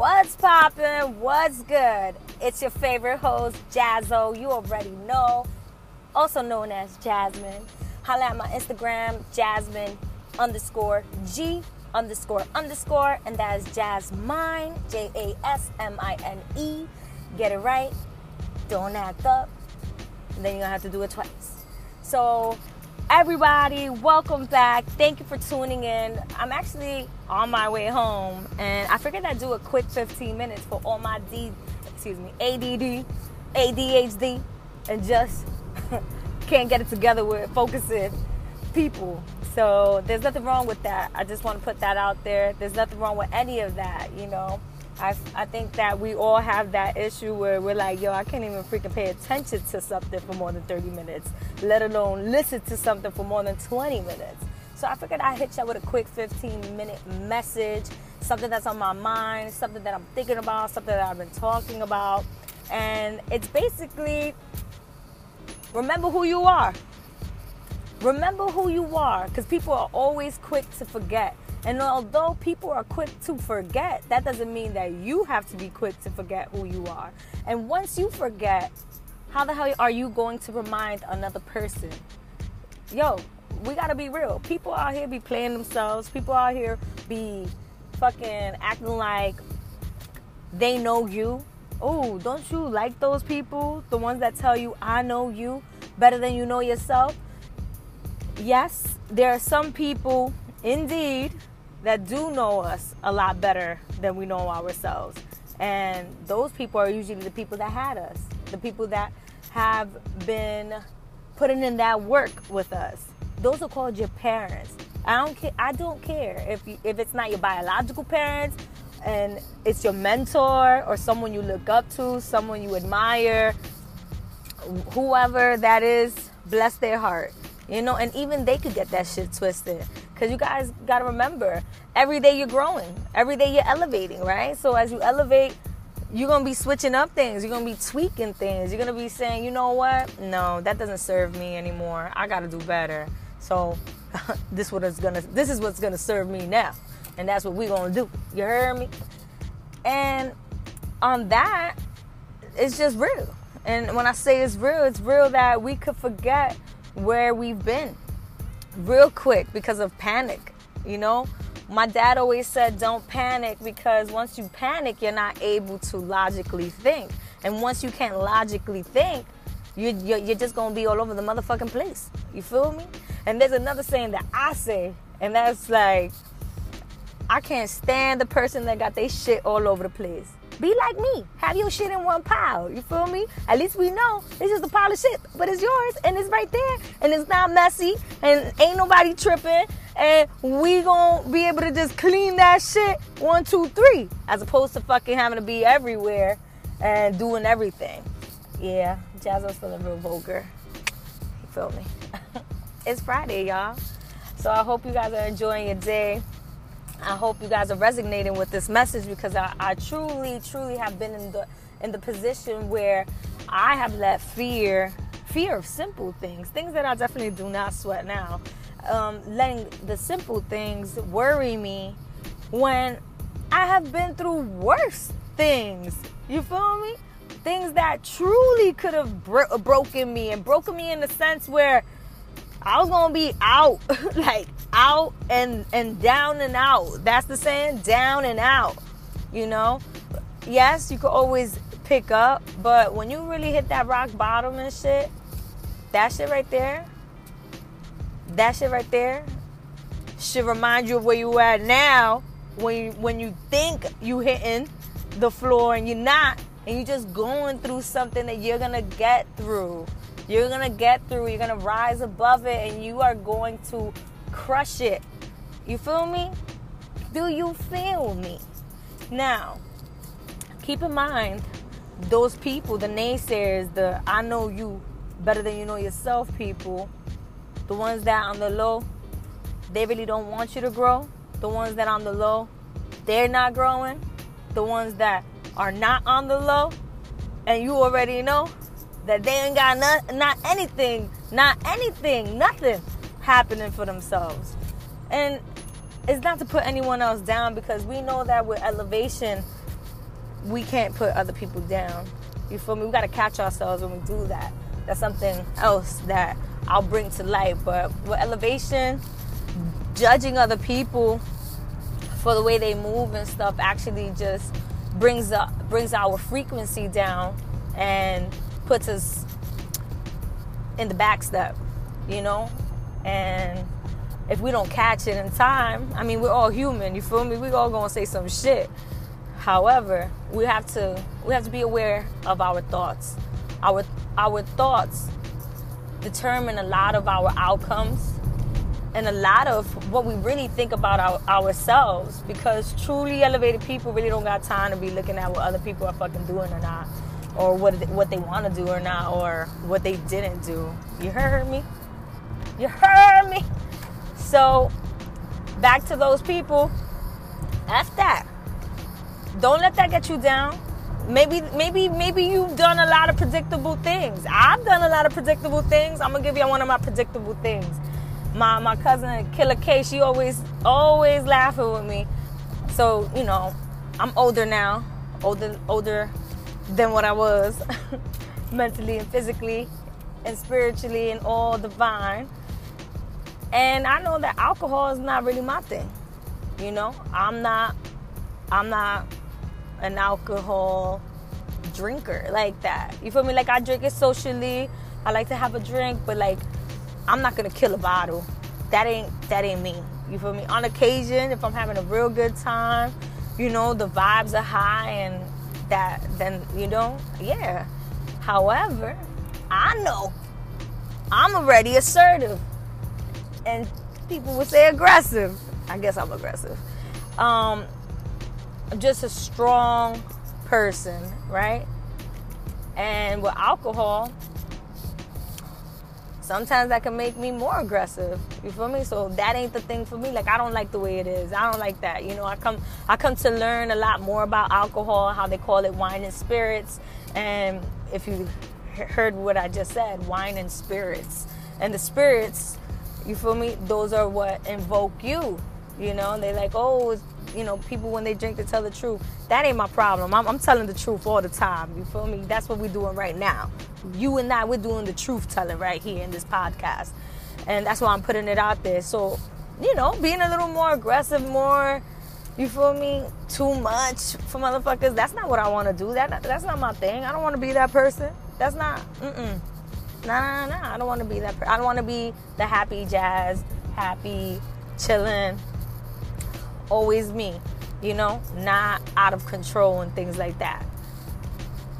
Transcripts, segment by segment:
What's poppin'? What's good? It's your favorite host, Jazzo. You already know, also known as Jasmine. Holla at my Instagram, Jasmine underscore G underscore underscore, and that is Jasmine, J A S M I N E. Get it right. Don't act up. And then you're gonna have to do it twice. So, everybody, welcome back. Thank you for tuning in. I'm actually on my way home, and I figured I'd do a quick 15 minutes for all my D, excuse me, ADD, ADHD, and just can't get it together with focusing people. So there's nothing wrong with that. I just want to put that out there. There's nothing wrong with any of that, you know. I, I think that we all have that issue where we're like, yo, I can't even freaking pay attention to something for more than 30 minutes, let alone listen to something for more than 20 minutes. So I figured I'd hit you with a quick 15 minute message, something that's on my mind, something that I'm thinking about, something that I've been talking about. And it's basically remember who you are. Remember who you are because people are always quick to forget. And although people are quick to forget, that doesn't mean that you have to be quick to forget who you are. And once you forget, how the hell are you going to remind another person? Yo, we gotta be real. People out here be playing themselves. People out here be fucking acting like they know you. Oh, don't you like those people? The ones that tell you, I know you better than you know yourself? Yes, there are some people, indeed, that do know us a lot better than we know ourselves. And those people are usually the people that had us, the people that have been putting in that work with us. Those are called your parents. I don't care. I don't care if you, if it's not your biological parents and it's your mentor or someone you look up to, someone you admire, whoever that is. Bless their heart, you know. And even they could get that shit twisted. Because you guys got to remember, every day you're growing, every day you're elevating, right? So as you elevate, you're going to be switching up things. You're going to be tweaking things. You're going to be saying, you know what? No, that doesn't serve me anymore. I got to do better. So this what is gonna this is what's gonna serve me now. And that's what we're gonna do. You heard me? And on that, it's just real. And when I say it's real, it's real that we could forget where we've been real quick because of panic. You know, my dad always said, don't panic because once you panic, you're not able to logically think. And once you can't logically think, you're, you're, you're just gonna be all over the motherfucking place. You feel me? And there's another saying that I say, and that's like, I can't stand the person that got their shit all over the place. Be like me. Have your shit in one pile. You feel me? At least we know it's just a pile of shit, but it's yours and it's right there and it's not messy and ain't nobody tripping and we gonna be able to just clean that shit one, two, three, as opposed to fucking having to be everywhere and doing everything. Yeah, Jazzo's feeling real vulgar. You feel me? it's Friday, y'all. So I hope you guys are enjoying your day. I hope you guys are resonating with this message because I, I truly, truly have been in the in the position where I have let fear, fear of simple things, things that I definitely do not sweat now, um, letting the simple things worry me when I have been through worse things. You feel me? Things that truly could have bro- broken me and broken me in the sense where I was gonna be out, like out and and down and out. That's the saying, down and out. You know, yes, you could always pick up, but when you really hit that rock bottom and shit, that shit right there, that shit right there, should remind you of where you at now. When you, when you think you hitting the floor and you're not, and you're just going through something that you're gonna get through. You're gonna get through. You're gonna rise above it, and you are going to crush it. You feel me? Do you feel me? Now, keep in mind those people, the naysayers, the I know you better than you know yourself people, the ones that on the low, they really don't want you to grow. The ones that on the low, they're not growing. The ones that are not on the low, and you already know that they ain't got not, not anything, not anything, nothing happening for themselves. And it's not to put anyone else down because we know that with elevation, we can't put other people down. You feel me? We gotta catch ourselves when we do that. That's something else that I'll bring to light. But with elevation, judging other people for the way they move and stuff actually just brings up brings our frequency down and puts us in the back step, you know? And if we don't catch it in time, I mean, we're all human, you feel me? We all gonna say some shit. However, we have to we have to be aware of our thoughts. Our our thoughts determine a lot of our outcomes and a lot of what we really think about our, ourselves because truly elevated people really don't got time to be looking at what other people are fucking doing or not or what what they want to do or not or what they didn't do you heard me you heard me. So back to those people. F that. Don't let that get you down. Maybe maybe maybe you've done a lot of predictable things. I've done a lot of predictable things. I'm gonna give you one of my predictable things. My my cousin Killer K, she always always laughing with me. So you know, I'm older now, older older than what I was, mentally and physically, and spiritually and all divine. And I know that alcohol is not really my thing. You know, I'm not I'm not an alcohol drinker like that. You feel me? Like I drink it socially. I like to have a drink, but like I'm not gonna kill a bottle. That ain't that ain't me. You feel me? On occasion, if I'm having a real good time, you know, the vibes are high and that then you know, yeah. However, I know I'm already assertive. And people would say aggressive. I guess I'm aggressive. Um just a strong person, right? And with alcohol, sometimes that can make me more aggressive. You feel me? So that ain't the thing for me. Like I don't like the way it is. I don't like that. You know, I come I come to learn a lot more about alcohol, how they call it wine and spirits. And if you heard what I just said, wine and spirits. And the spirits, you feel me? Those are what invoke you. You know, they like, oh, you know, people when they drink to tell the truth. That ain't my problem. I'm, I'm, telling the truth all the time. You feel me? That's what we're doing right now. You and I, we're doing the truth telling right here in this podcast. And that's why I'm putting it out there. So, you know, being a little more aggressive, more, you feel me, too much for motherfuckers. That's not what I want to do. That That's not my thing. I don't want to be that person. That's not, mm-mm. Nah, nah, nah. I don't want to be that person. I don't want to be the happy jazz, happy, chilling, always me, you know, not out of control and things like that.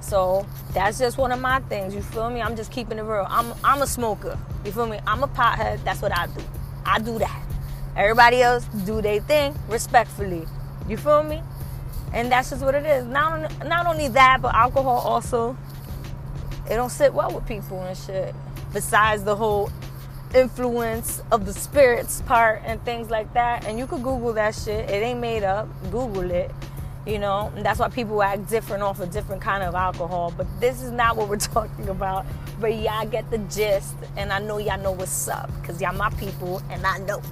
So that's just one of my things. You feel me? I'm just keeping it real. I'm I'm a smoker. You feel me? I'm a pothead. That's what I do. I do that. Everybody else do their thing respectfully. You feel me? And that's just what it is. Not not only that, but alcohol also it don't sit well with people and shit. Besides the whole influence of the spirits part and things like that. And you could Google that shit. It ain't made up. Google it. You know, and that's why people act different off a different kind of alcohol. But this is not what we're talking about. But y'all get the gist, and I know y'all know what's up, because y'all my people, and I know.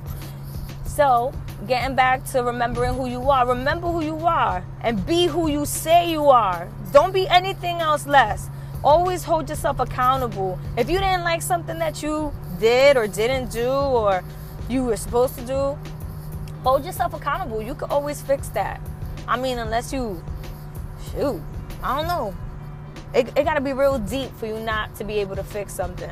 So, getting back to remembering who you are, remember who you are, and be who you say you are. Don't be anything else less. Always hold yourself accountable. If you didn't like something that you did or didn't do or you were supposed to do, hold yourself accountable. You can always fix that. I mean, unless you, shoot, I don't know. It, it got to be real deep for you not to be able to fix something.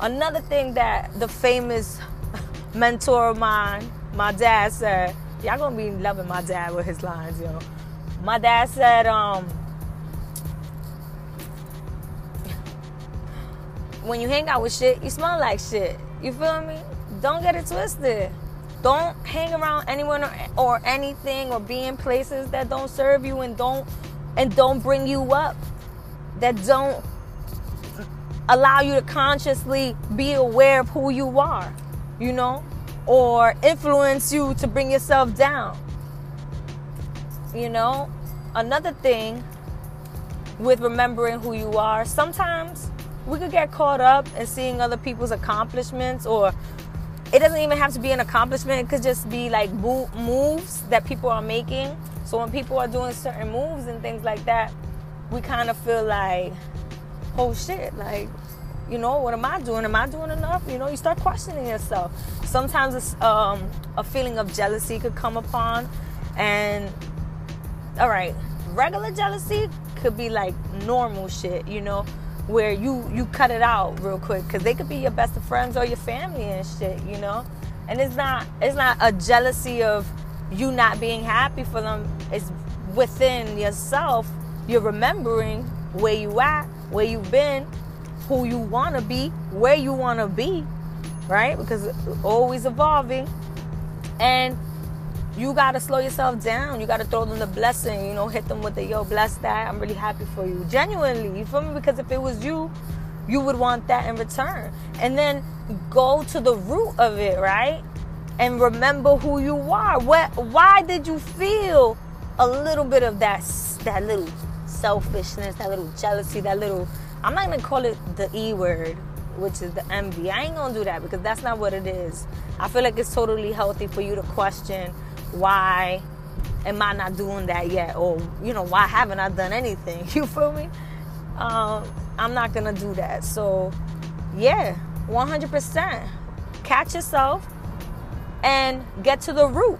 Another thing that the famous mentor of mine, my dad said, y'all gonna be loving my dad with his lines, yo. My dad said, um, when you hang out with shit, you smell like shit. You feel me? Don't get it twisted. Don't hang around anyone or, or anything or be in places that don't serve you and don't and don't bring you up. That don't allow you to consciously be aware of who you are, you know, or influence you to bring yourself down. You know, another thing with remembering who you are, sometimes we could get caught up in seeing other people's accomplishments or it doesn't even have to be an accomplishment it could just be like moves that people are making So when people are doing certain moves and things like that, we kind of feel like, oh shit, like, you know, what am I doing? Am I doing enough? You know, you start questioning yourself. Sometimes um, a feeling of jealousy could come upon, and all right, regular jealousy could be like normal shit, you know, where you you cut it out real quick because they could be your best of friends or your family and shit, you know. And it's not it's not a jealousy of you not being happy for them. It's within yourself. You're remembering where you at, where you've been, who you want to be, where you want to be, right? Because always evolving. And you got to slow yourself down. You got to throw them the blessing, you know, hit them with the yo, bless that. I'm really happy for you. Genuinely, you feel me? Because if it was you, you would want that in return. And then go to the root of it, right? And remember who you are. What why did you feel a little bit of that that little selfishness, that little jealousy, that little I'm not gonna call it the E word, which is the envy. I ain't gonna do that because that's not what it is. I feel like it's totally healthy for you to question why am I not doing that yet? Or, you know, why haven't I done anything? You feel me? Um, I'm not gonna do that. So, yeah, 100%. Catch yourself and get to the root.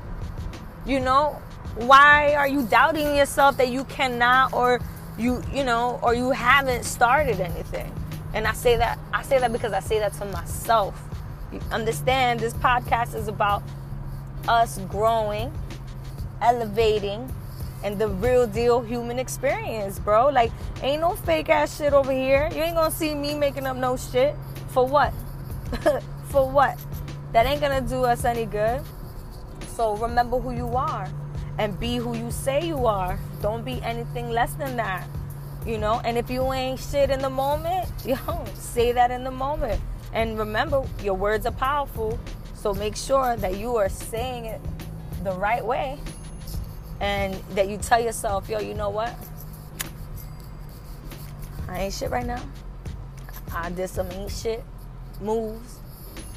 You know, why are you doubting yourself that you cannot or you, you know, or you haven't started anything? And I say that I say that because I say that to myself. You understand this podcast is about us growing, elevating, and the real deal human experience, bro. Like, ain't no fake ass shit over here. You ain't gonna see me making up no shit. For what? For what? That ain't gonna do us any good. So remember who you are and be who you say you are. Don't be anything less than that. You know, and if you ain't shit in the moment, yo, say that in the moment. And remember, your words are powerful. So make sure that you are saying it the right way and that you tell yourself, yo, you know what? I ain't shit right now. I did some ain't shit moves.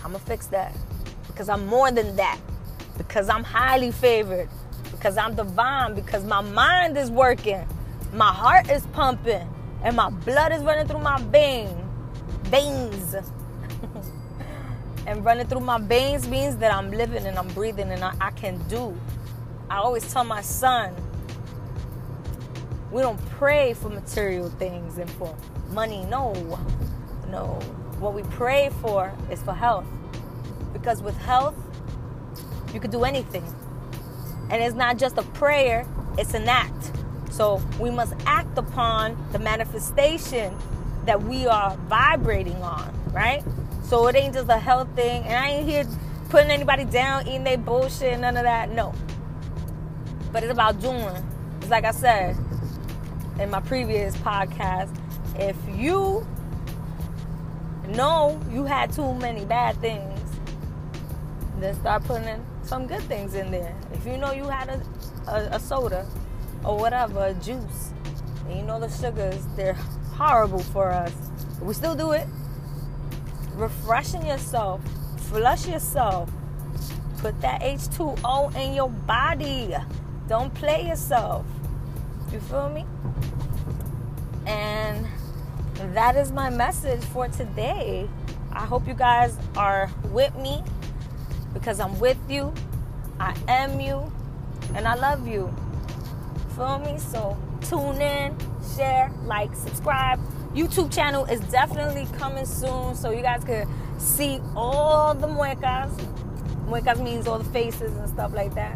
I'm gonna fix that because I'm more than that. Because I'm highly favored. Because I'm divine. Because my mind is working. My heart is pumping. And my blood is running through my veins. Veins and running through my veins means that I'm living and I'm breathing and I, I can do. I always tell my son, we don't pray for material things and for money. No, no. What we pray for is for health. Because with health, you can do anything. And it's not just a prayer, it's an act. So we must act upon the manifestation that we are vibrating on, right? So it ain't just a health thing. And I ain't here putting anybody down, eating their bullshit, none of that. No. But it's about doing. It's like I said in my previous podcast. If you know you had too many bad things, then start putting some good things in there. If you know you had a, a, a soda or whatever, a juice, and you know the sugars, they're horrible for us. we still do it refreshing yourself, flush yourself, put that H2O in your body. Don't play yourself. You feel me? And that is my message for today. I hope you guys are with me because I'm with you. I am you and I love you. Feel me? So tune in, share, like, subscribe. YouTube channel is definitely coming soon, so you guys can see all the muecas. Muecas means all the faces and stuff like that.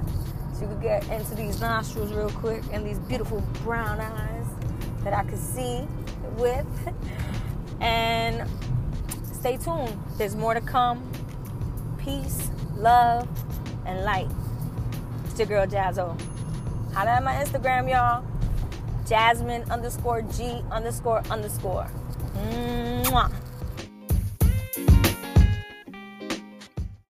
So you can get into these nostrils real quick and these beautiful brown eyes that I could see with. And stay tuned. There's more to come. Peace, love, and light. It's your girl Jazzo. Holla at my Instagram, y'all. Jasmine underscore G underscore underscore. Mwah.